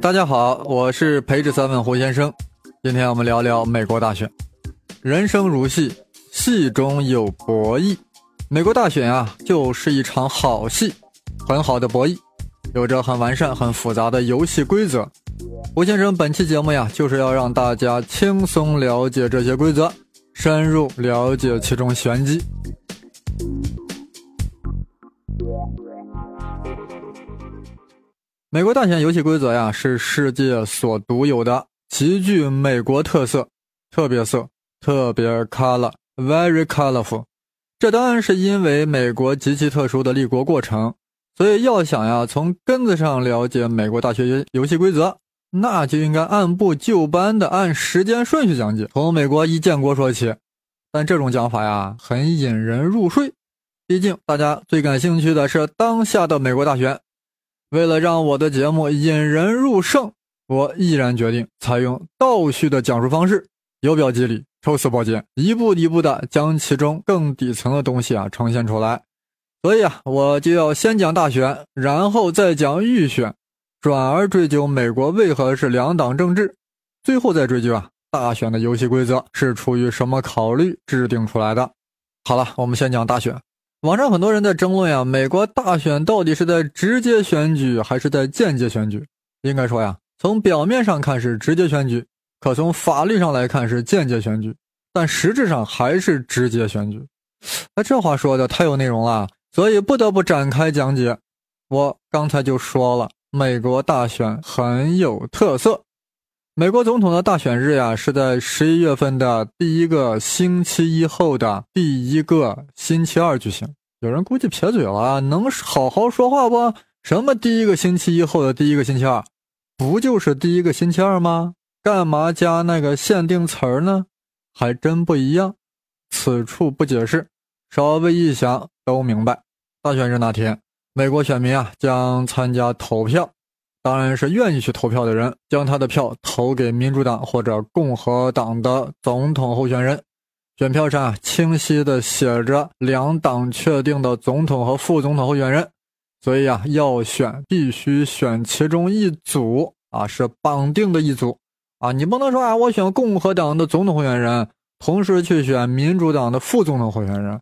大家好，我是培智三问胡先生。今天我们聊聊美国大选。人生如戏，戏中有博弈。美国大选啊，就是一场好戏，很好的博弈，有着很完善、很复杂的游戏规则。胡先生本期节目呀，就是要让大家轻松了解这些规则，深入了解其中玄机。美国大选游戏规则呀，是世界所独有的，极具美国特色，特别色，特别 color，very colorful。这当然是因为美国极其特殊的立国过程，所以要想呀从根子上了解美国大学游戏规则，那就应该按部就班的按时间顺序讲解，从美国一建国说起。但这种讲法呀，很引人入睡，毕竟大家最感兴趣的是当下的美国大选。为了让我的节目引人入胜，我毅然决定采用倒叙的讲述方式，由表及里，抽丝剥茧，一步一步的将其中更底层的东西啊呈现出来。所以啊，我就要先讲大选，然后再讲预选，转而追究美国为何是两党政治，最后再追究啊大选的游戏规则是出于什么考虑制定出来的。好了，我们先讲大选。网上很多人在争论呀，美国大选到底是在直接选举还是在间接选举？应该说呀，从表面上看是直接选举，可从法律上来看是间接选举，但实质上还是直接选举。那这话说的太有内容了，所以不得不展开讲解。我刚才就说了，美国大选很有特色。美国总统的大选日呀，是在十一月份的第一个星期一后的第一个星期二举行。有人估计撇嘴了，能好好说话不？什么第一个星期一后的第一个星期二，不就是第一个星期二吗？干嘛加那个限定词儿呢？还真不一样。此处不解释，稍微一想都明白。大选日那天，美国选民啊将参加投票。当然是愿意去投票的人，将他的票投给民主党或者共和党的总统候选人。选票上啊，清晰的写着两党确定的总统和副总统候选人。所以啊，要选必须选其中一组啊，是绑定的一组啊。你不能说啊，我选共和党的总统候选人，同时去选民主党的副总统候选人，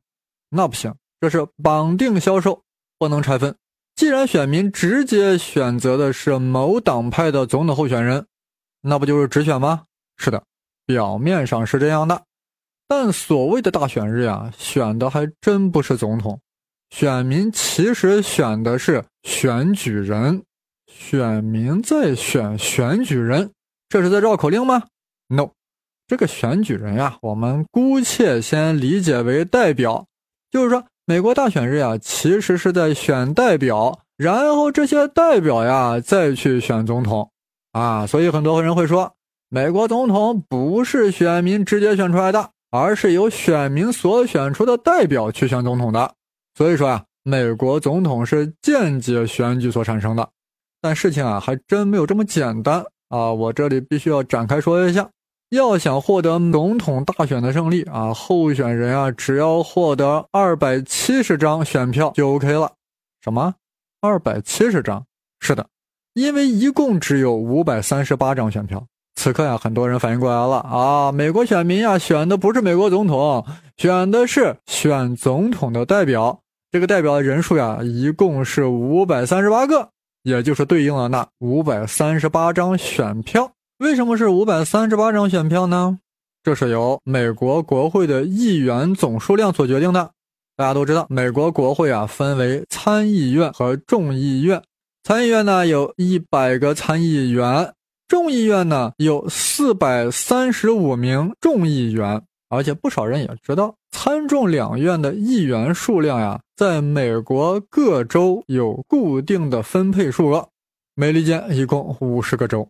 那不行，这是绑定销售，不能拆分。既然选民直接选择的是某党派的总统候选人，那不就是直选吗？是的，表面上是这样的，但所谓的大选日呀，选的还真不是总统，选民其实选的是选举人，选民在选选举人，这是在绕口令吗？No，这个选举人呀，我们姑且先理解为代表，就是说。美国大选日呀，其实是在选代表，然后这些代表呀再去选总统，啊，所以很多人会说，美国总统不是选民直接选出来的，而是由选民所选出的代表去选总统的。所以说呀，美国总统是间接选举所产生的。但事情啊，还真没有这么简单啊，我这里必须要展开说一下。要想获得总统大选的胜利啊，候选人啊，只要获得二百七十张选票就 OK 了。什么？二百七十张？是的，因为一共只有五百三十八张选票。此刻呀，很多人反应过来了啊，美国选民呀，选的不是美国总统，选的是选总统的代表。这个代表的人数呀，一共是五百三十八个，也就是对应了那五百三十八张选票。为什么是五百三十八张选票呢？这是由美国国会的议员总数量所决定的。大家都知道，美国国会啊分为参议院和众议院。参议院呢有一百个参议员，众议院呢有四百三十五名众议员。而且不少人也知道，参众两院的议员数量呀，在美国各州有固定的分配数额，美利坚一共五十个州。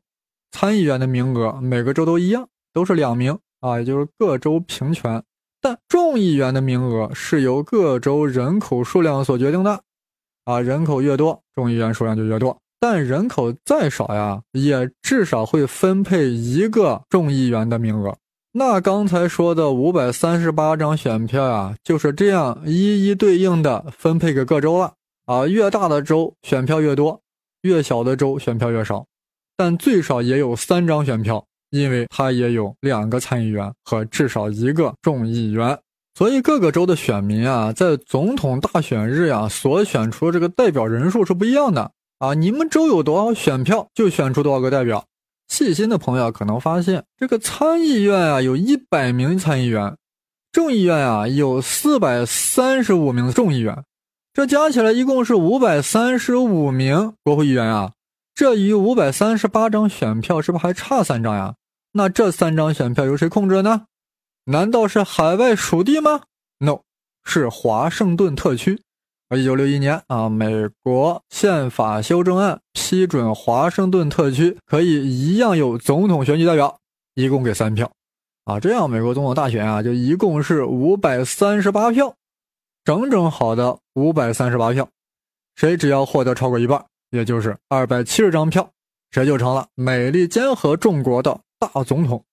参议员的名额每个州都一样，都是两名啊，也就是各州平权。但众议员的名额是由各州人口数量所决定的，啊，人口越多，众议员数量就越多。但人口再少呀，也至少会分配一个众议员的名额。那刚才说的五百三十八张选票呀，就是这样一一对应的分配给各州了。啊，越大的州选票越多，越小的州选票越少，但最少也有三张选票，因为他也有两个参议员和至少一个众议员。所以各个州的选民啊，在总统大选日呀，所选出这个代表人数是不一样的啊。你们州有多少选票，就选出多少个代表。细心的朋友可能发现，这个参议院啊，有一百名参议员，众议院啊，有四百三十五名众议员，这加起来一共是五百三十五名国会议员啊。这与五百三十八张选票是不是还差三张呀？那这三张选票由谁控制呢？难道是海外属地吗？No，是华盛顿特区。一九六一年啊，美国宪法修正案批准华盛顿特区可以一样有总统选举代表，一共给三票，啊，这样美国总统大选啊就一共是五百三十八票，整整好的五百三十八票，谁只要获得超过一半，也就是二百七十张票，谁就成了美利坚合众国的大总统。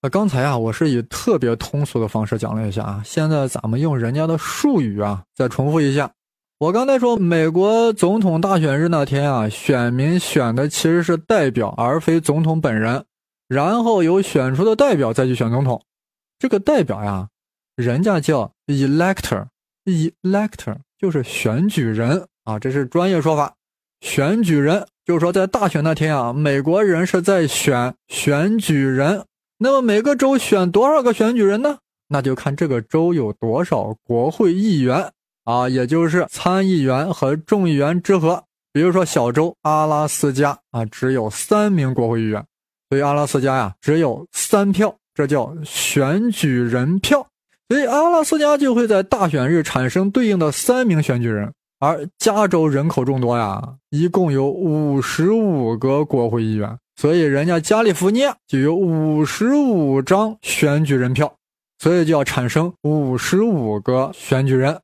那刚才啊，我是以特别通俗的方式讲了一下啊，现在咱们用人家的术语啊，再重复一下。我刚才说，美国总统大选日那天啊，选民选的其实是代表，而非总统本人。然后由选出的代表再去选总统。这个代表呀，人家叫 elector，elector 就是选举人啊，这是专业说法。选举人就是说，在大选那天啊，美国人是在选选举人。那么每个州选多少个选举人呢？那就看这个州有多少国会议员。啊，也就是参议员和众议员之和。比如说小州阿拉斯加啊，只有三名国会议员，所以阿拉斯加呀只有三票，这叫选举人票。所以阿拉斯加就会在大选日产生对应的三名选举人。而加州人口众多呀，一共有五十五个国会议员，所以人家加利福尼亚就有五十五张选举人票，所以就要产生五十五个选举人。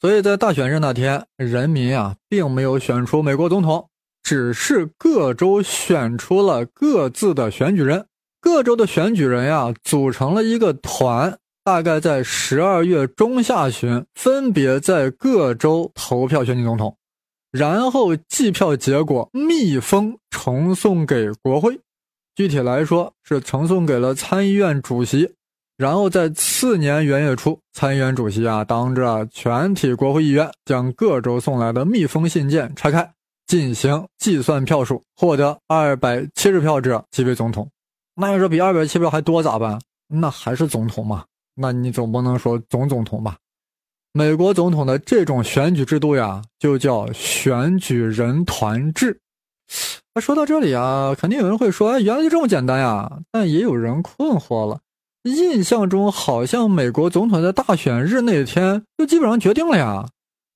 所以在大选日那天，人民啊并没有选出美国总统，只是各州选出了各自的选举人。各州的选举人呀组成了一个团，大概在十二月中下旬，分别在各州投票选举总统，然后计票结果密封呈送给国会。具体来说，是呈送给了参议院主席。然后在次年元月初，参议院主席啊，当着全体国会议员，将各州送来的密封信件拆开，进行计算票数，获得二百七十票者即为总统。那要说比二百七票还多咋办？那还是总统嘛？那你总不能说总总统吧？美国总统的这种选举制度呀，就叫选举人团制。那说到这里啊，肯定有人会说，哎，原来就这么简单呀？但也有人困惑了。印象中好像美国总统在大选日那天就基本上决定了呀，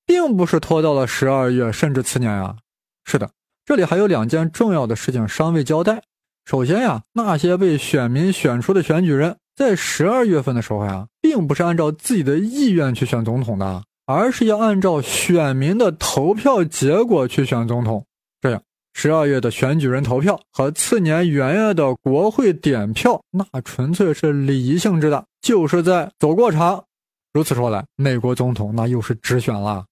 并不是拖到了十二月甚至次年呀。是的，这里还有两件重要的事情尚未交代。首先呀，那些被选民选出的选举人在十二月份的时候呀，并不是按照自己的意愿去选总统的，而是要按照选民的投票结果去选总统。这样。十二月的选举人投票和次年元月的国会点票，那纯粹是礼仪性质的，就是在走过场。如此说来，美国总统那又是直选了。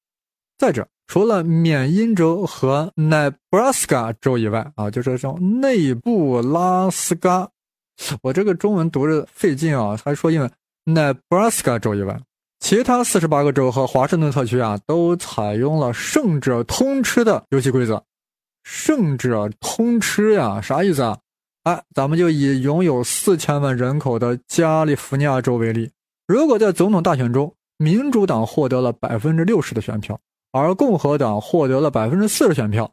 再者，除了缅因州和 Nebraska 州以外，啊，就是叫内布拉斯加，我这个中文读着费劲啊，还说英文 Nebraska 州以外，其他四十八个州和华盛顿特区啊，都采用了胜者通吃的游戏规则。胜者通吃呀，啥意思啊？哎，咱们就以拥有四千万人口的加利福尼亚州为例，如果在总统大选中，民主党获得了百分之六十的选票，而共和党获得了百分之四十选票，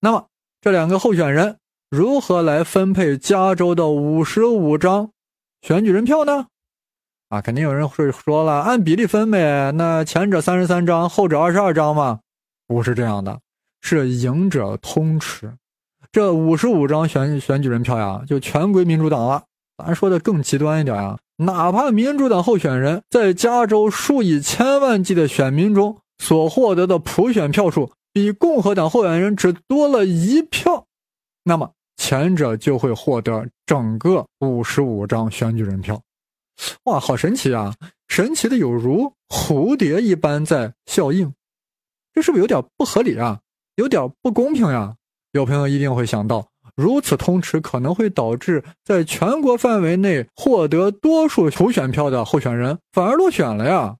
那么这两个候选人如何来分配加州的五十五张选举人票呢？啊，肯定有人会说了，按比例分呗，那前者三十三张，后者二十二张嘛？不是这样的。是赢者通吃，这五十五张选选举人票呀，就全归民主党了。咱说的更极端一点呀，哪怕民主党候选人在加州数以千万计的选民中所获得的普选票数比共和党候选人只多了一票，那么前者就会获得整个五十五张选举人票。哇，好神奇啊！神奇的有如蝴蝶一般在效应。这是不是有点不合理啊？有点不公平呀？有朋友一定会想到，如此通吃可能会导致在全国范围内获得多数投选票的候选人反而落选了呀？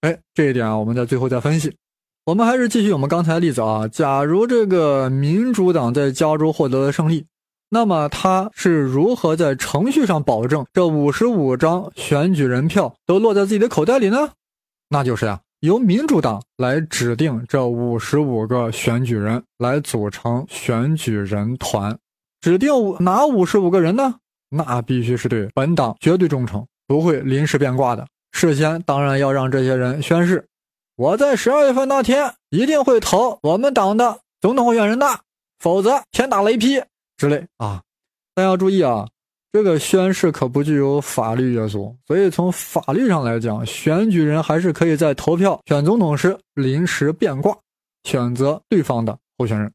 哎，这一点啊，我们在最后再分析。我们还是继续我们刚才的例子啊。假如这个民主党在加州获得了胜利，那么他是如何在程序上保证这五十五张选举人票都落在自己的口袋里呢？那就是呀，由民主党来指定这五十五个选举人来组成选举人团。指定哪五十五个人呢？那必须是对本党绝对忠诚，不会临时变卦的。事先当然要让这些人宣誓。我在十二月份那天一定会投我们党的总统候选人的，否则天打雷劈之类啊！但要注意啊，这个宣誓可不具有法律约束，所以从法律上来讲，选举人还是可以在投票选总统时临时变卦，选择对方的候选人。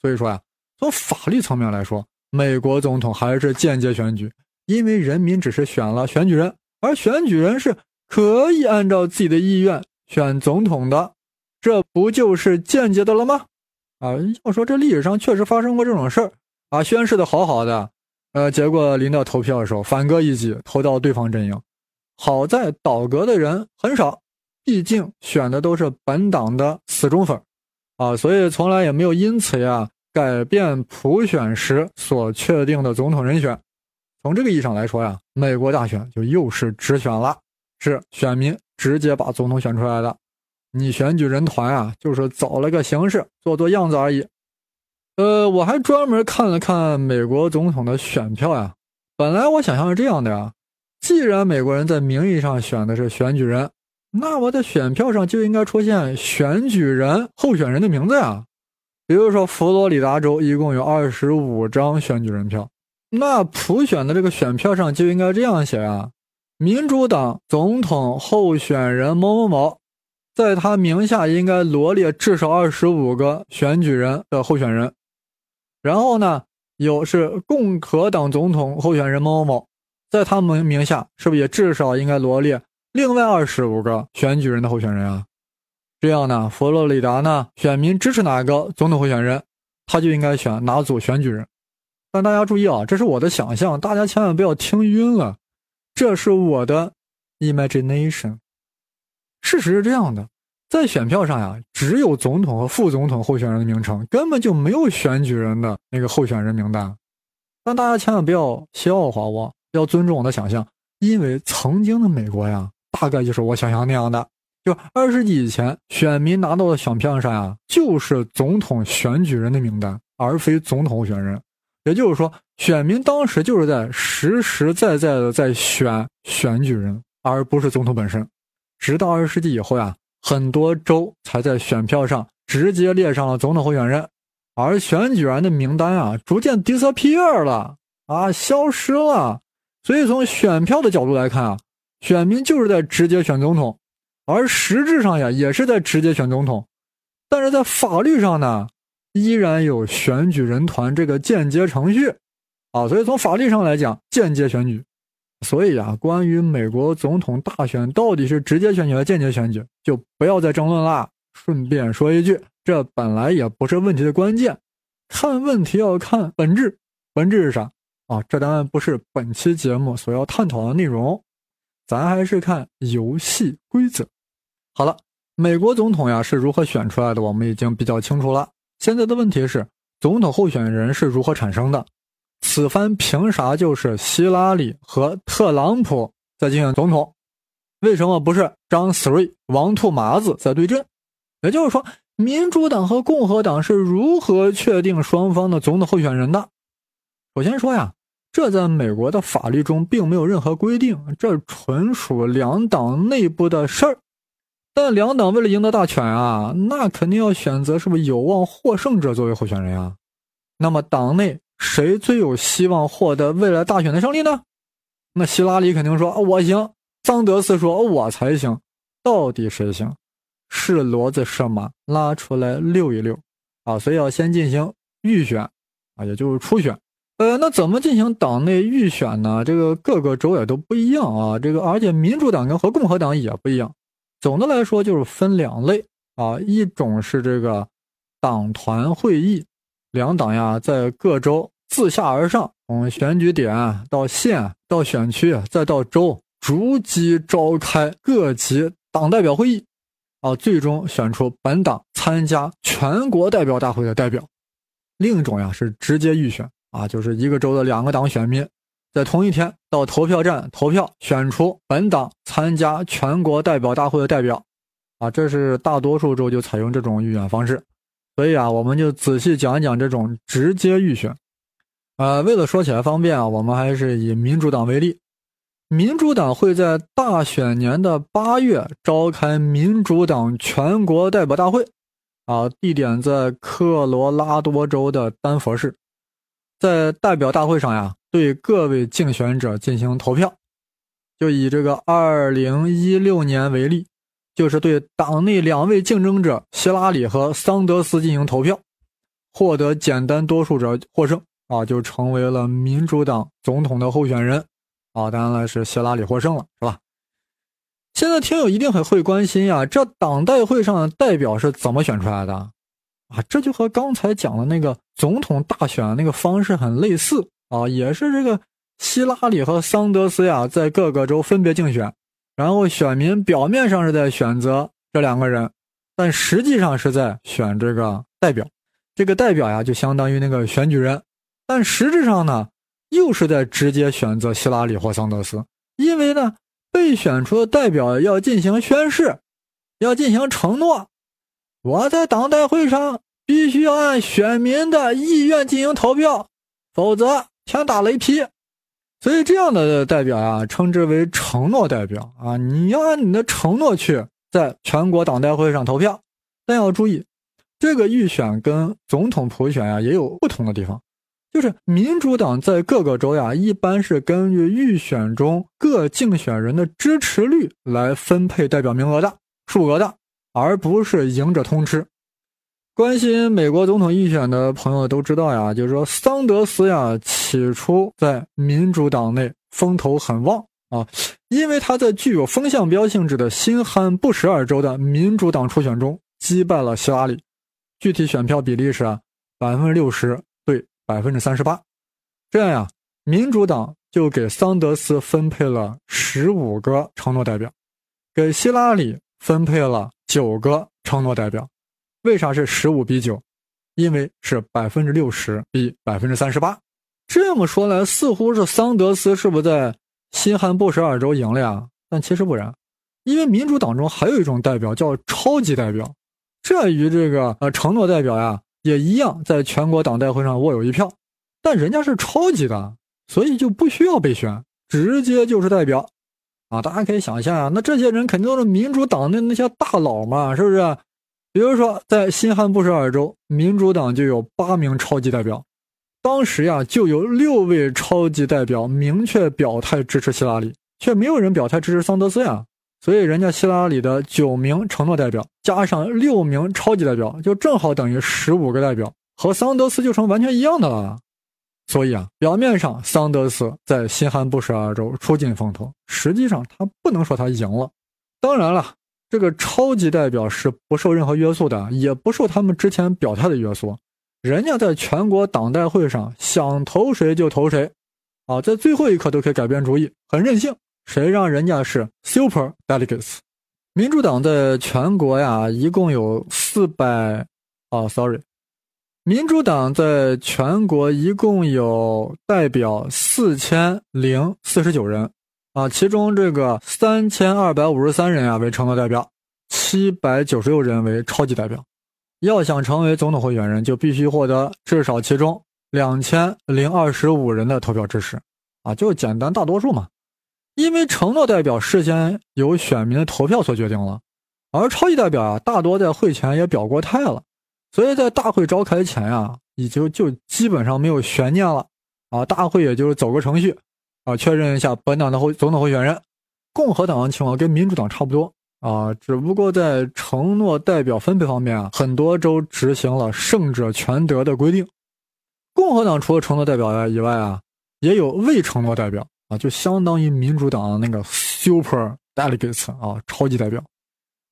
所以说呀，从法律层面来说，美国总统还是间接选举，因为人民只是选了选举人，而选举人是可以按照自己的意愿。选总统的，这不就是间接的了吗？啊，要说这历史上确实发生过这种事儿啊，宣誓的好好的，呃，结果临到投票的时候反戈一击，投到对方阵营。好在倒戈的人很少，毕竟选的都是本党的死忠粉啊，所以从来也没有因此呀改变普选时所确定的总统人选。从这个意义上来说呀，美国大选就又是直选了，是选民。直接把总统选出来的，你选举人团啊，就是走了个形式，做做样子而已。呃，我还专门看了看美国总统的选票呀。本来我想象是这样的呀，既然美国人在名义上选的是选举人，那我在选票上就应该出现选举人候选人的名字呀。比如说，佛罗里达州一共有二十五张选举人票，那普选的这个选票上就应该这样写啊。民主党总统候选人某某某，在他名下应该罗列至少二十五个选举人的候选人。然后呢，有是共和党总统候选人某某某，在他们名下是不是也至少应该罗列另外二十五个选举人的候选人啊？这样呢，佛罗里达呢，选民支持哪个总统候选人，他就应该选哪组选举人。但大家注意啊，这是我的想象，大家千万不要听晕了。这是我的 imagination。事实是这样的，在选票上呀，只有总统和副总统候选人的名称，根本就没有选举人的那个候选人名单。但大家千万不要笑话我，要尊重我的想象，因为曾经的美国呀，大概就是我想象那样的。就二十世纪以前，选民拿到的选票上呀，就是总统选举人的名单，而非总统候选人。也就是说，选民当时就是在实实在在的在选选举人，而不是总统本身。直到二十世纪以后呀，很多州才在选票上直接列上了总统候选人，而选举人的名单啊，逐渐 disappear 了啊，消失了。所以从选票的角度来看啊，选民就是在直接选总统，而实质上呀，也是在直接选总统。但是在法律上呢？依然有选举人团这个间接程序，啊，所以从法律上来讲，间接选举。所以啊，关于美国总统大选到底是直接选举还是间接选举，就不要再争论啦。顺便说一句，这本来也不是问题的关键，看问题要看本质，本质是啥啊？这当然不是本期节目所要探讨的内容，咱还是看游戏规则。好了，美国总统呀是如何选出来的，我们已经比较清楚了。现在的问题是，总统候选人是如何产生的？此番凭啥就是希拉里和特朗普在竞选总统？为什么不是张三瑞王兔麻子在对阵？也就是说，民主党和共和党是如何确定双方的总统候选人的？首先说呀，这在美国的法律中并没有任何规定，这纯属两党内部的事儿。但两党为了赢得大权啊，那肯定要选择是不是有望获胜者作为候选人啊？那么党内谁最有希望获得未来大选的胜利呢？那希拉里肯定说我行，桑德斯说我才行，到底谁行？是骡子是马，拉出来溜一溜啊！所以要先进行预选啊，也就是初选。呃，那怎么进行党内预选呢？这个各个州也都不一样啊，这个而且民主党跟和共和党也不一样。总的来说就是分两类，啊，一种是这个党团会议，两党呀在各州自下而上，从选举点到县到选区再到州，逐级召开各级党代表会议，啊，最终选出本党参加全国代表大会的代表。另一种呀是直接预选，啊，就是一个州的两个党选民。在同一天到投票站投票，选出本党参加全国代表大会的代表，啊，这是大多数州就采用这种预选方式。所以啊，我们就仔细讲一讲这种直接预选。啊，为了说起来方便啊，我们还是以民主党为例。民主党会在大选年的八月召开民主党全国代表大会，啊，地点在科罗拉多州的丹佛市。在代表大会上呀。对各位竞选者进行投票，就以这个二零一六年为例，就是对党内两位竞争者希拉里和桑德斯进行投票，获得简单多数者获胜啊，就成为了民主党总统的候选人啊。当然了，是希拉里获胜了，是吧？现在听友一定很会关心呀，这党代会上的代表是怎么选出来的啊？这就和刚才讲的那个总统大选那个方式很类似。啊，也是这个希拉里和桑德斯呀，在各个州分别竞选，然后选民表面上是在选择这两个人，但实际上是在选这个代表。这个代表呀，就相当于那个选举人，但实质上呢，又是在直接选择希拉里或桑德斯，因为呢，被选出的代表要进行宣誓，要进行承诺，我在党代会上必须要按选民的意愿进行投票，否则。天打雷劈，所以这样的代表呀，称之为承诺代表啊。你要按你的承诺去在全国党代会上投票，但要注意，这个预选跟总统普选呀也有不同的地方。就是民主党在各个州呀，一般是根据预选中各竞选人的支持率来分配代表名额的数额的，而不是赢者通吃。关心美国总统预选的朋友都知道呀，就是说桑德斯呀，起初在民主党内风头很旺啊，因为他在具有风向标性质的新罕布什尔州的民主党初选中击败了希拉里，具体选票比例是百分之六十对百分之三十八，这样呀，民主党就给桑德斯分配了十五个承诺代表，给希拉里分配了九个承诺代表。为啥是十五比九？因为是百分之六十比百分之三十八。这么说来，似乎是桑德斯是不是在新罕布什尔州赢了呀？但其实不然，因为民主党中还有一种代表叫超级代表，这与这个呃承诺代表呀也一样，在全国党代会上握有一票，但人家是超级的，所以就不需要被选，直接就是代表。啊，大家可以想象啊，那这些人肯定都是民主党的那些大佬嘛，是不是？比如说，在新罕布什尔州，民主党就有八名超级代表，当时呀，就有六位超级代表明确表态支持希拉里，却没有人表态支持桑德斯呀。所以，人家希拉里的九名承诺代表加上六名超级代表，就正好等于十五个代表，和桑德斯就成完全一样的了。所以啊，表面上桑德斯在新罕布什尔州出尽风头，实际上他不能说他赢了。当然了。这个超级代表是不受任何约束的，也不受他们之前表态的约束。人家在全国党代会上想投谁就投谁，啊，在最后一刻都可以改变主意，很任性。谁让人家是 super delegates？民主党在全国呀，一共有四百，啊，sorry，民主党在全国一共有代表四千零四十九人。啊，其中这个三千二百五十三人啊为承诺代表，七百九十六人为超级代表。要想成为总统候选人，就必须获得至少其中两千零二十五人的投票支持。啊，就简单大多数嘛。因为承诺代表事先由选民的投票所决定了，而超级代表啊大多在会前也表过态了，所以在大会召开前呀，已经就基本上没有悬念了。啊，大会也就是走个程序。啊，确认一下本党的候总统候选人，共和党的情况跟民主党差不多啊，只不过在承诺代表分配方面啊，很多州执行了胜者全得的规定。共和党除了承诺代表以外啊，也有未承诺代表啊，就相当于民主党那个 super delegates 啊，超级代表。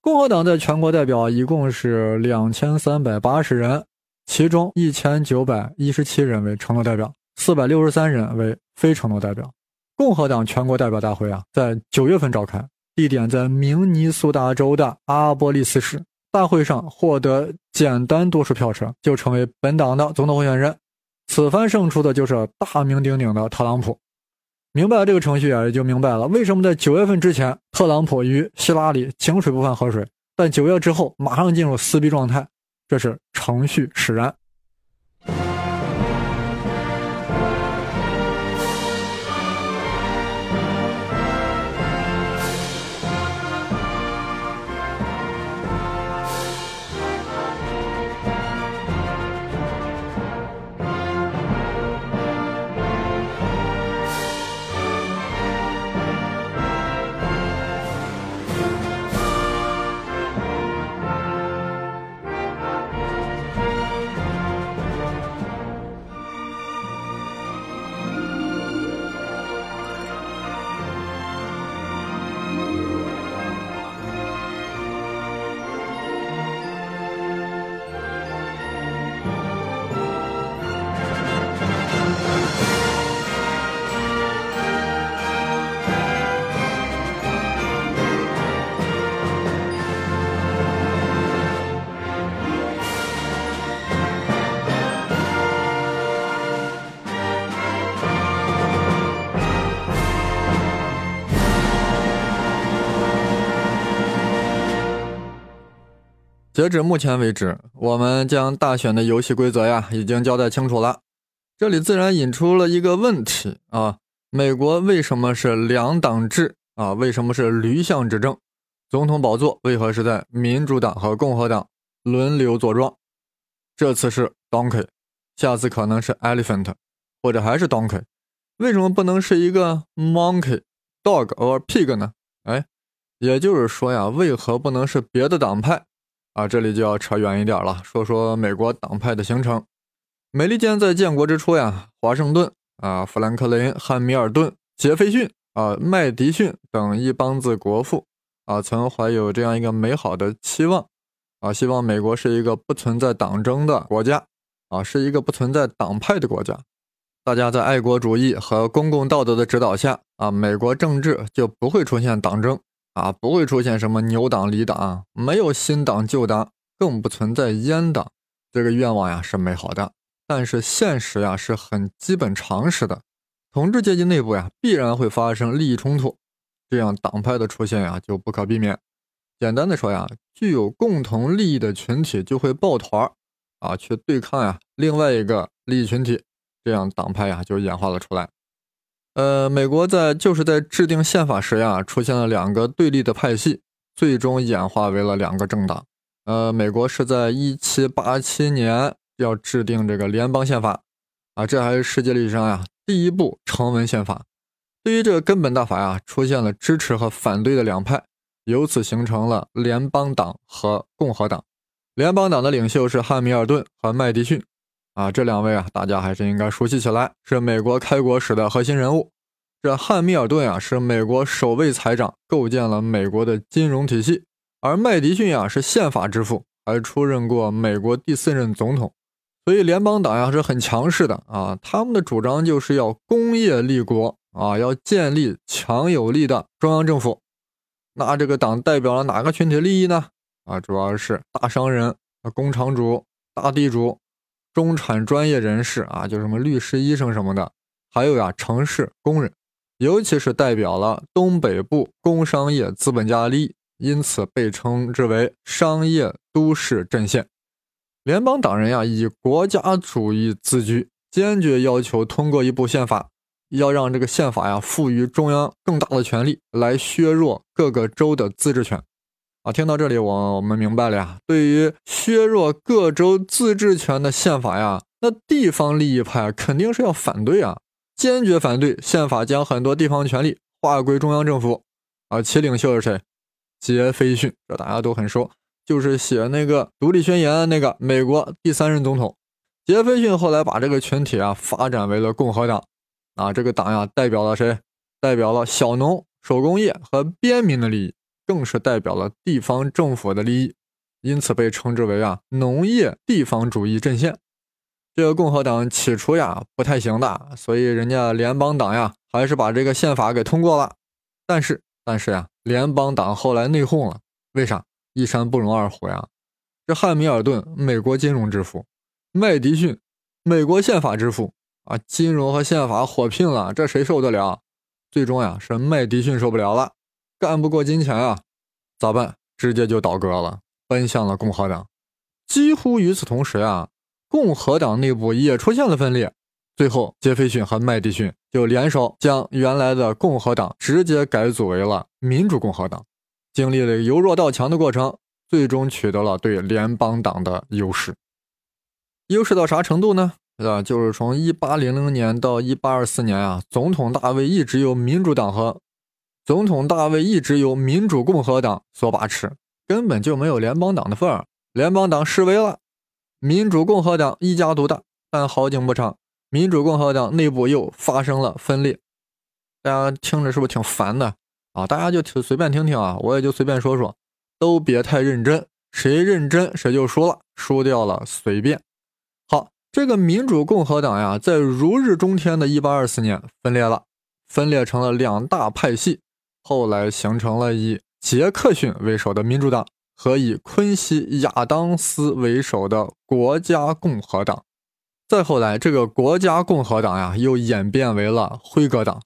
共和党在全国代表一共是两千三百八十人，其中一千九百一十七人为承诺代表，四百六十三人为非承诺代表。共和党全国代表大会啊，在九月份召开，地点在明尼苏达州的阿波利斯市。大会上获得简单多数票者，就成为本党的总统候选人。此番胜出的就是大名鼎鼎的特朗普。明白了这个程序啊，也就明白了为什么在九月份之前，特朗普与希拉里井水不犯河水，但九月之后马上进入撕逼状态，这是程序使然。截止目前为止，我们将大选的游戏规则呀已经交代清楚了。这里自然引出了一个问题啊：美国为什么是两党制啊？为什么是驴象执政？总统宝座为何是在民主党和共和党轮流坐庄？这次是 donkey，下次可能是 elephant，或者还是 donkey？为什么不能是一个 monkey、dog or pig 呢？哎，也就是说呀，为何不能是别的党派？啊，这里就要扯远一点了，说说美国党派的形成。美利坚在建国之初呀，华盛顿啊、富兰克林、汉密尔顿、杰斐逊啊、麦迪逊等一帮子国父啊，曾怀有这样一个美好的期望啊，希望美国是一个不存在党争的国家啊，是一个不存在党派的国家。大家在爱国主义和公共道德的指导下啊，美国政治就不会出现党争。啊，不会出现什么牛党、李党，没有新党、旧党，更不存在阉党。这个愿望呀是美好的，但是现实呀是很基本常识的。统治阶级内部呀必然会发生利益冲突，这样党派的出现呀就不可避免。简单的说呀，具有共同利益的群体就会抱团儿啊，去对抗呀另外一个利益群体，这样党派呀就演化了出来。呃，美国在就是在制定宪法时呀，出现了两个对立的派系，最终演化为了两个政党。呃，美国是在一七八七年要制定这个联邦宪法，啊，这还是世界历史上呀第一部成文宪法。对于这个根本大法呀，出现了支持和反对的两派，由此形成了联邦党和共和党。联邦党的领袖是汉密尔顿和麦迪逊。啊，这两位啊，大家还是应该熟悉起来，是美国开国史的核心人物。这汉密尔顿啊，是美国首位财长，构建了美国的金融体系；而麦迪逊啊，是宪法之父，还出任过美国第四任总统。所以联邦党呀是很强势的啊，他们的主张就是要工业立国啊，要建立强有力的中央政府。那这个党代表了哪个群体利益呢？啊，主要是大商人、工厂主、大地主。中产专业人士啊，就什么律师、医生什么的，还有呀，城市工人，尤其是代表了东北部工商业资本家利益，因此被称之为商业都市阵线。联邦党人呀，以国家主义自居，坚决要求通过一部宪法，要让这个宪法呀赋予中央更大的权力，来削弱各个州的自治权。啊，听到这里，我我们明白了呀。对于削弱各州自治权的宪法呀，那地方利益派肯定是要反对啊，坚决反对宪法将很多地方权力划归中央政府。啊，其领袖是谁？杰斐逊，这大家都很熟，就是写那个独立宣言那个美国第三任总统。杰斐逊后来把这个群体啊发展为了共和党。啊，这个党呀代表了谁？代表了小农、手工业和边民的利益。更是代表了地方政府的利益，因此被称之为啊农业地方主义阵线。这个共和党起初呀不太行的，所以人家联邦党呀还是把这个宪法给通过了。但是但是呀，联邦党后来内讧了，为啥？一山不容二虎呀。这汉密尔顿，美国金融之父；麦迪逊，美国宪法之父啊，金融和宪法火拼了，这谁受得了？最终呀，是麦迪逊受不了了，干不过金钱啊，咋办？直接就倒戈了，奔向了共和党。几乎与此同时啊，共和党内部也出现了分裂。最后，杰斐逊和麦迪逊就联手将原来的共和党直接改组为了民主共和党，经历了由弱到强的过程。最终取得了对联邦党的优势，优势到啥程度呢？啊，就是从一八零零年到一八二四年啊，总统大位一直由民主党和总统大卫一直由民主共和党所把持，根本就没有联邦党的份儿。联邦党示威了，民主共和党一家独大。但好景不长，民主共和党内部又发生了分裂。大家听着是不是挺烦的啊？大家就随便听听啊，我也就随便说说。都别太认真，谁认真谁就输了，输掉了随便。好，这个民主共和党呀，在如日中天的1824年分裂了，分裂成了两大派系，后来形成了以杰克逊为首的民主党和以昆西亚当斯为首的国家共和党。再后来，这个国家共和党呀，又演变为了辉格党。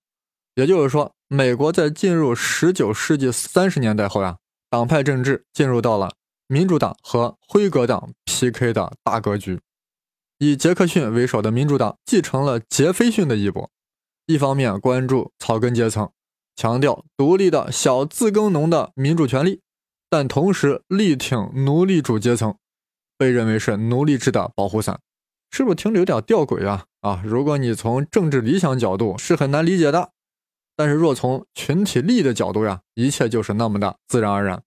也就是说，美国在进入19世纪30年代后呀。党派政治进入到了民主党和辉格党 PK 的大格局。以杰克逊为首的民主党继承了杰斐逊的衣钵，一方面关注草根阶层，强调独立的小自耕农的民主权利，但同时力挺奴隶主阶层，被认为是奴隶制的保护伞。是不是听着有点吊诡啊？啊，如果你从政治理想角度是很难理解的。但是若从群体利益的角度呀，一切就是那么的自然而然。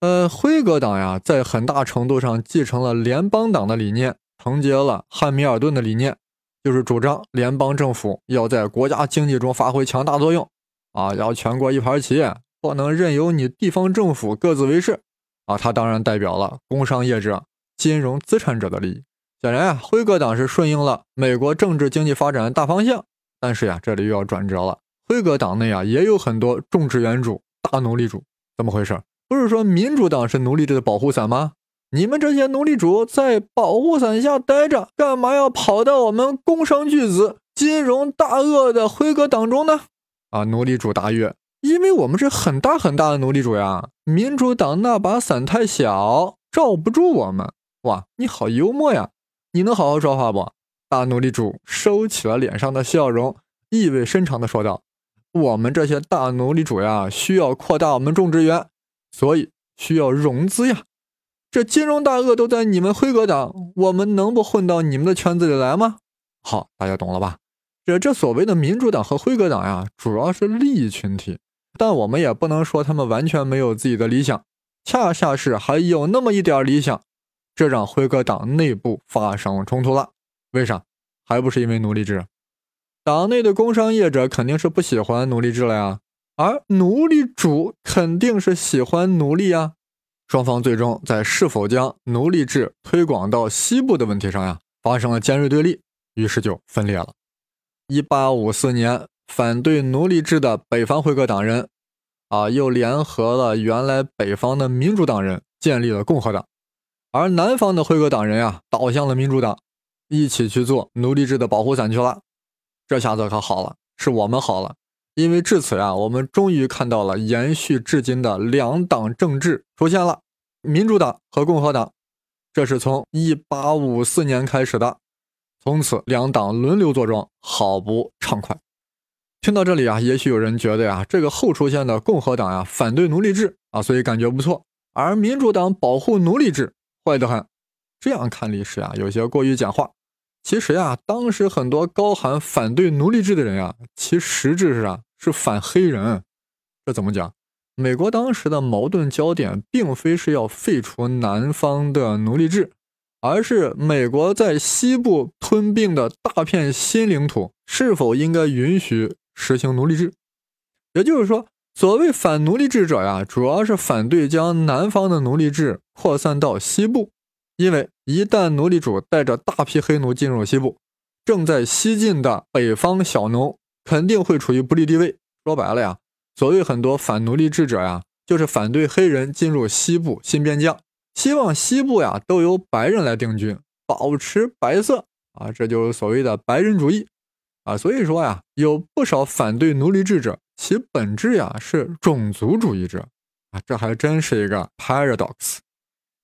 呃，辉格党呀，在很大程度上继承了联邦党的理念，承接了汉密尔顿的理念，就是主张联邦政府要在国家经济中发挥强大作用，啊，要全国一盘棋，不能任由你地方政府各自为事。啊，他当然代表了工商业者、金融资产者的利益。显然啊，辉格党是顺应了美国政治经济发展的大方向，但是呀，这里又要转折了。辉格党内啊，也有很多种植园主、大奴隶主，怎么回事？不是说民主党是奴隶制的保护伞吗？你们这些奴隶主在保护伞下待着，干嘛要跑到我们工商巨子、金融大鳄的辉格党中呢？啊，奴隶主答曰：“因为我们是很大很大的奴隶主呀，民主党那把伞太小，罩不住我们。”哇，你好幽默呀！你能好好说话不？大奴隶主收起了脸上的笑容，意味深长地说道。我们这些大奴隶主呀，需要扩大我们种植园，所以需要融资呀。这金融大鳄都在你们辉格党，我们能不混到你们的圈子里来吗？好，大家懂了吧？这这所谓的民主党和辉格党呀，主要是利益群体，但我们也不能说他们完全没有自己的理想，恰恰是还有那么一点理想，这让辉格党内部发生冲突了。为啥？还不是因为奴隶制？党内的工商业者肯定是不喜欢奴隶制了呀，而奴隶主肯定是喜欢奴隶呀。双方最终在是否将奴隶制推广到西部的问题上呀，发生了尖锐对立，于是就分裂了。一八五四年，反对奴隶制的北方辉格党人啊，又联合了原来北方的民主党人，建立了共和党，而南方的辉格党人呀，倒向了民主党，一起去做奴隶制的保护伞去了。这下子可好了，是我们好了，因为至此呀，我们终于看到了延续至今的两党政治出现了，民主党和共和党，这是从一八五四年开始的，从此两党轮流坐庄，好不畅快。听到这里啊，也许有人觉得呀，这个后出现的共和党呀，反对奴隶制啊，所以感觉不错，而民主党保护奴隶制，坏得很。这样看历史啊，有些过于简化。其实呀，当时很多高喊反对奴隶制的人呀，其实质是啥？是反黑人。这怎么讲？美国当时的矛盾焦点，并非是要废除南方的奴隶制，而是美国在西部吞并的大片新领土是否应该允许实行奴隶制。也就是说，所谓反奴隶制者呀，主要是反对将南方的奴隶制扩散到西部，因为一旦奴隶主带着大批黑奴进入西部，正在西进的北方小农肯定会处于不利地位。说白了呀，所谓很多反奴隶制者呀，就是反对黑人进入西部新边疆，希望西部呀都由白人来定居，保持白色啊，这就是所谓的白人主义啊。所以说呀，有不少反对奴隶制者。其本质呀是种族主义者啊，这还真是一个 paradox。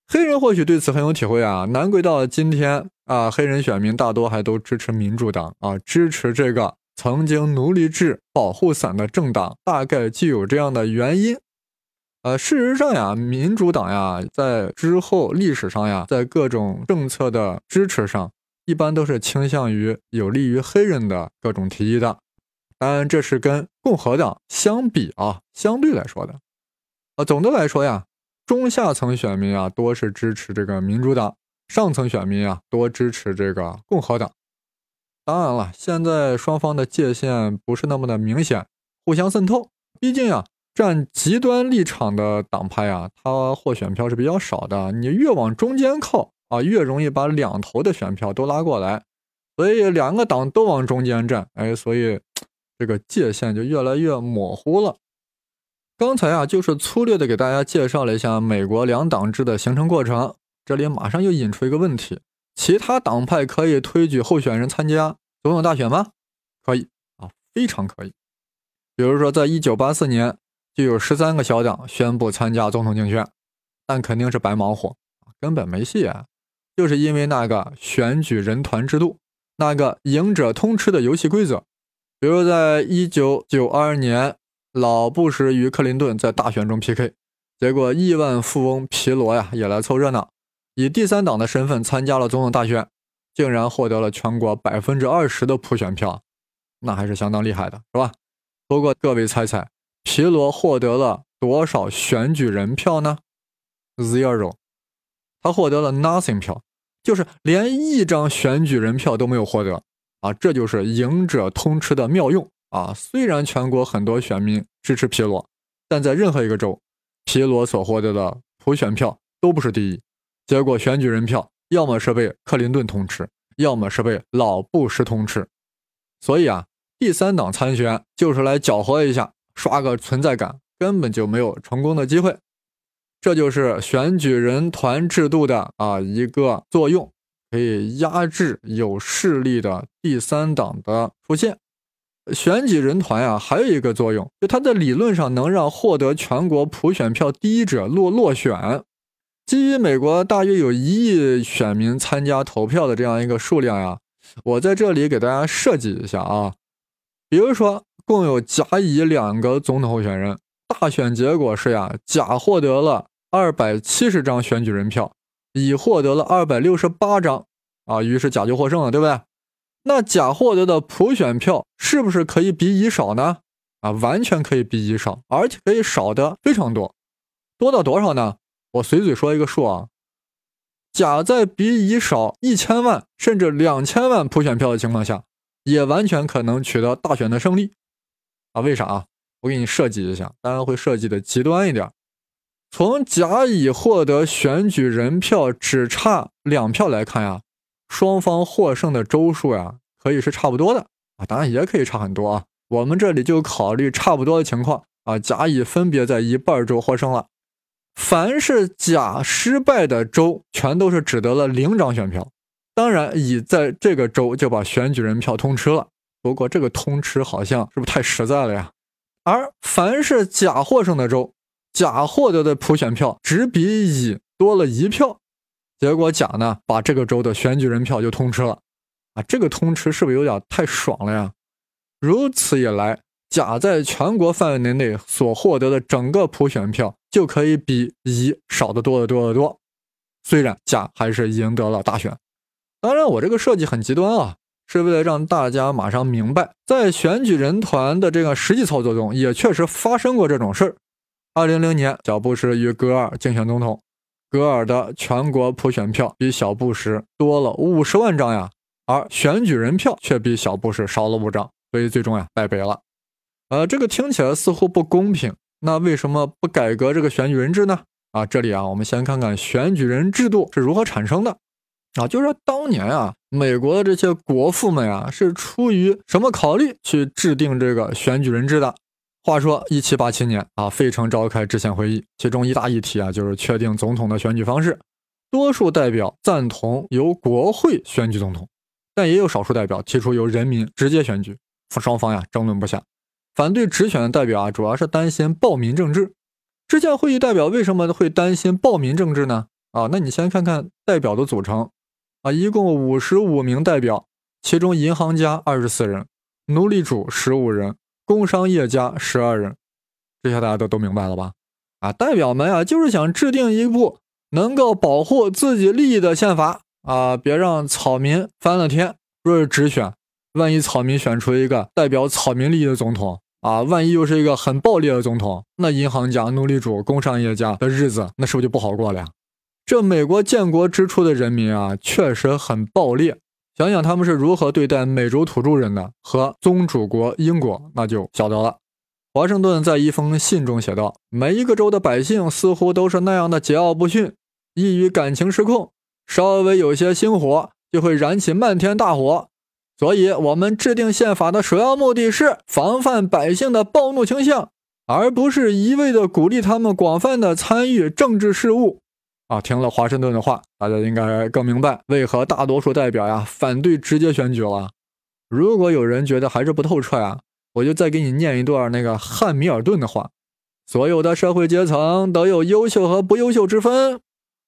黑人或许对此很有体会啊，难怪到今天啊，黑人选民大多还都支持民主党啊，支持这个曾经奴隶制保护伞的政党，大概就有这样的原因。呃，事实上呀，民主党呀，在之后历史上呀，在各种政策的支持上，一般都是倾向于有利于黑人的各种提议的。当然，这是跟共和党相比啊，相对来说的。呃，总的来说呀，中下层选民啊多是支持这个民主党，上层选民啊多支持这个共和党。当然了，现在双方的界限不是那么的明显，互相渗透。毕竟呀，站极端立场的党派啊，他获选票是比较少的。你越往中间靠啊，越容易把两头的选票都拉过来。所以两个党都往中间站，哎，所以。这个界限就越来越模糊了。刚才啊，就是粗略的给大家介绍了一下美国两党制的形成过程。这里马上又引出一个问题：其他党派可以推举候选人参加总统大选吗？可以啊，非常可以。比如说，在一九八四年，就有十三个小党宣布参加总统竞选，但肯定是白忙活，根本没戏啊！就是因为那个选举人团制度，那个赢者通吃的游戏规则。比如，在一九九二年，老布什与克林顿在大选中 PK，结果亿万富翁皮罗呀也来凑热闹，以第三党的身份参加了总统大选，竟然获得了全国百分之二十的普选票，那还是相当厉害的，是吧？不过各位猜猜，皮罗获得了多少选举人票呢？Zero，他获得了 nothing 票，就是连一张选举人票都没有获得。啊，这就是赢者通吃的妙用啊！虽然全国很多选民支持皮罗，但在任何一个州，皮罗所获得的普选票都不是第一。结果选举人票要么是被克林顿通吃，要么是被老布什通吃。所以啊，第三党参选就是来搅和一下，刷个存在感，根本就没有成功的机会。这就是选举人团制度的啊一个作用。可以压制有势力的第三党的出现。选举人团呀，还有一个作用，就它在理论上能让获得全国普选票第一者落落选。基于美国大约有一亿选民参加投票的这样一个数量呀，我在这里给大家设计一下啊。比如说，共有甲、乙两个总统候选人，大选结果是呀，甲获得了二百七十张选举人票。乙获得了二百六十八张，啊，于是甲就获胜了，对不对？那甲获得的普选票是不是可以比乙少呢？啊，完全可以比乙少，而且可以少的非常多，多到多少呢？我随嘴说一个数啊，甲在比乙少一千万甚至两千万普选票的情况下，也完全可能取得大选的胜利，啊，为啥？我给你设计一下，当然会设计的极端一点。从甲乙获得选举人票只差两票来看呀，双方获胜的周数呀，可以是差不多的啊，当然也可以差很多啊。我们这里就考虑差不多的情况啊，甲乙分别在一半州获胜了。凡是甲失败的州，全都是只得了零张选票。当然，乙在这个州就把选举人票通吃了。不过这个通吃好像是不是太实在了呀？而凡是甲获胜的州，甲获得的普选票只比乙多了一票，结果甲呢把这个州的选举人票就通吃了，啊，这个通吃是不是有点太爽了呀？如此一来，甲在全国范围内所获得的整个普选票就可以比乙少得多得多得多。虽然甲还是赢得了大选，当然我这个设计很极端啊，是为了让大家马上明白，在选举人团的这个实际操作中，也确实发生过这种事儿。二零零年，小布什与戈尔竞选总统，戈尔的全国普选票比小布什多了五十万张呀，而选举人票却比小布什少了五张，所以最终呀败北了。呃，这个听起来似乎不公平那为什么不改革这个选举人制呢？啊，这里啊，我们先看看选举人制度是如何产生的。啊，就是说当年啊，美国的这些国父们啊，是出于什么考虑去制定这个选举人制的？话说，一七八七年啊，费城召开制宪会议，其中一大议题啊，就是确定总统的选举方式。多数代表赞同由国会选举总统，但也有少数代表提出由人民直接选举。双方呀争论不下。反对直选的代表啊，主要是担心暴民政治。制宪会议代表为什么会担心暴民政治呢？啊，那你先看看代表的组成。啊，一共五十五名代表，其中银行家二十四人，奴隶主十五人，工商业家十二人，这些大家都都明白了吧？啊，代表们啊，就是想制定一部能够保护自己利益的宪法啊，别让草民翻了天。若是直选，万一草民选出一个代表草民利益的总统啊，万一又是一个很暴力的总统，那银行家、奴隶主、工商业家的日子，那是不是就不好过了呀？这美国建国之初的人民啊，确实很暴烈。想想他们是如何对待美洲土著人的，和宗主国英国，那就晓得了。华盛顿在一封信中写道：“每一个州的百姓似乎都是那样的桀骜不驯，易于感情失控，稍微有些星火就会燃起漫天大火。所以，我们制定宪法的首要目的是防范百姓的暴怒倾向，而不是一味的鼓励他们广泛的参与政治事务。”啊，听了华盛顿的话，大家应该更明白为何大多数代表呀反对直接选举了。如果有人觉得还是不透彻呀，我就再给你念一段那个汉密尔顿的话：所有的社会阶层都有优秀和不优秀之分，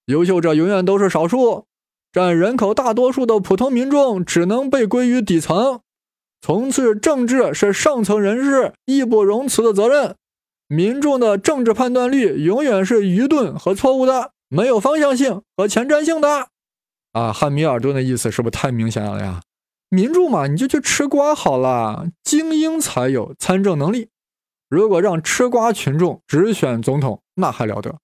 优秀者永远都是少数，占人口大多数的普通民众只能被归于底层。从此，政治是上层人士义不容辞的责任，民众的政治判断力永远是愚钝和错误的。没有方向性和前瞻性的啊，汉密尔顿的意思是不是太明显了呀？民众嘛，你就去吃瓜好了，精英才有参政能力。如果让吃瓜群众直选总统，那还了得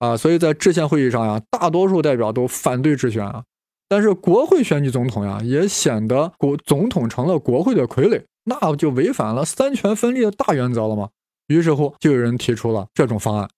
啊！所以在制宪会议上呀，大多数代表都反对直选啊。但是国会选举总统呀，也显得国总统成了国会的傀儡，那不就违反了三权分立的大原则了吗？于是乎，就有人提出了这种方案：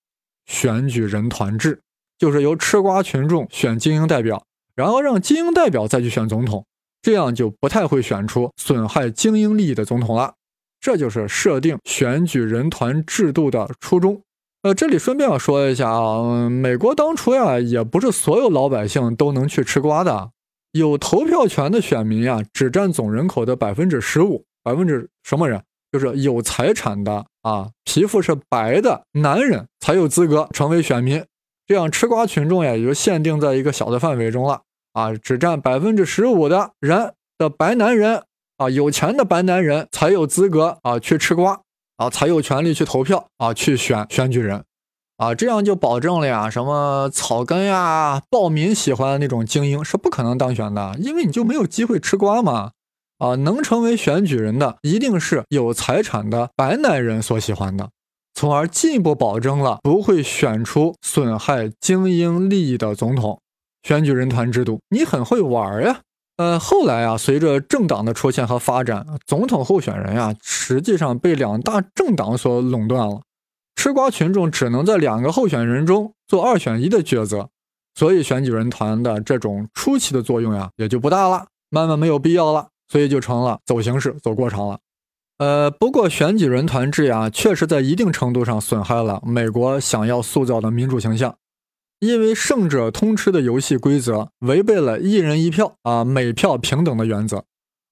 选举人团制。就是由吃瓜群众选精英代表，然后让精英代表再去选总统，这样就不太会选出损害精英利益的总统了。这就是设定选举人团制度的初衷。呃，这里顺便要说一下啊，美国当初呀，也不是所有老百姓都能去吃瓜的，有投票权的选民呀，只占总人口的百分之十五，百分之什么人？就是有财产的啊，皮肤是白的男人才有资格成为选民。这样吃瓜群众呀，也就限定在一个小的范围中了。啊，只占百分之十五的人的白男人啊，有钱的白男人才有资格啊去吃瓜啊，才有权利去投票啊，去选选举人。啊，这样就保证了呀，什么草根呀、暴民喜欢的那种精英是不可能当选的，因为你就没有机会吃瓜嘛。啊，能成为选举人的一定是有财产的白男人所喜欢的。从而进一步保证了不会选出损害精英利益的总统。选举人团制度，你很会玩呀。呃，后来啊，随着政党的出现和发展，总统候选人呀，实际上被两大政党所垄断了。吃瓜群众只能在两个候选人中做二选一的抉择，所以选举人团的这种初期的作用呀，也就不大了，慢慢没有必要了，所以就成了走形式、走过场了。呃，不过选举人团制呀，确实在一定程度上损害了美国想要塑造的民主形象，因为胜者通吃的游戏规则违背了一人一票啊，每票平等的原则，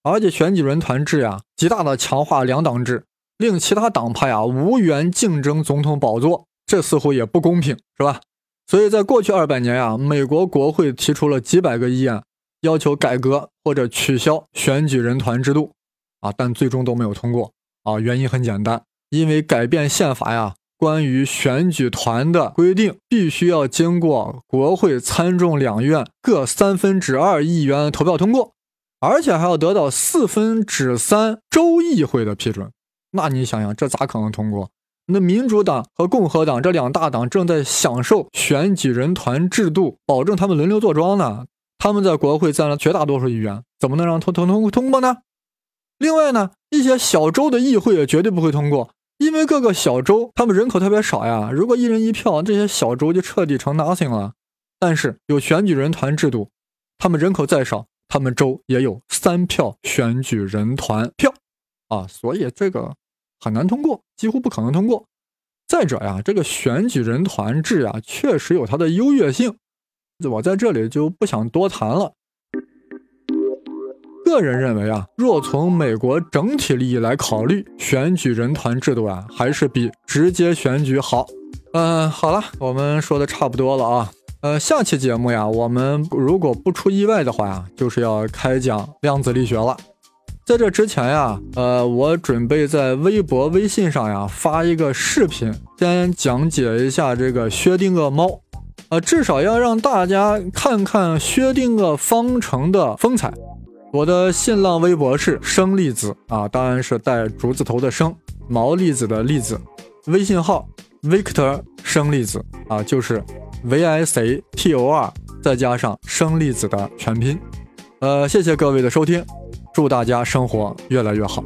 而且选举人团制呀，极大的强化两党制，令其他党派啊无缘竞争总统宝座，这似乎也不公平，是吧？所以在过去二百年呀，美国国会提出了几百个议案，要求改革或者取消选举人团制度。啊，但最终都没有通过啊！原因很简单，因为改变宪法呀，关于选举团的规定必须要经过国会参众两院各三分之二议员投票通过，而且还要得到四分之三州议会的批准。那你想想，这咋可能通过？那民主党和共和党这两大党正在享受选举人团制度，保证他们轮流坐庄呢。他们在国会占了绝大多数议员，怎么能让通通通通过呢？另外呢，一些小州的议会也绝对不会通过，因为各个小州他们人口特别少呀，如果一人一票，这些小州就彻底成 nothing 了。但是有选举人团制度，他们人口再少，他们州也有三票选举人团票啊，所以这个很难通过，几乎不可能通过。再者呀，这个选举人团制呀，确实有它的优越性，我在这里就不想多谈了。个人认为啊，若从美国整体利益来考虑，选举人团制度啊，还是比直接选举好。嗯，好了，我们说的差不多了啊。呃，下期节目呀，我们如果不出意外的话呀，就是要开讲量子力学了。在这之前呀，呃，我准备在微博、微信上呀发一个视频，先讲解一下这个薛定谔猫，呃，至少要让大家看看薛定谔方程的风采。我的新浪微博是生粒子啊，当然是带竹字头的生，毛粒子的粒子。微信号 Victor 生粒子啊，就是 V I C T O R 再加上生粒子的全拼。呃，谢谢各位的收听，祝大家生活越来越好。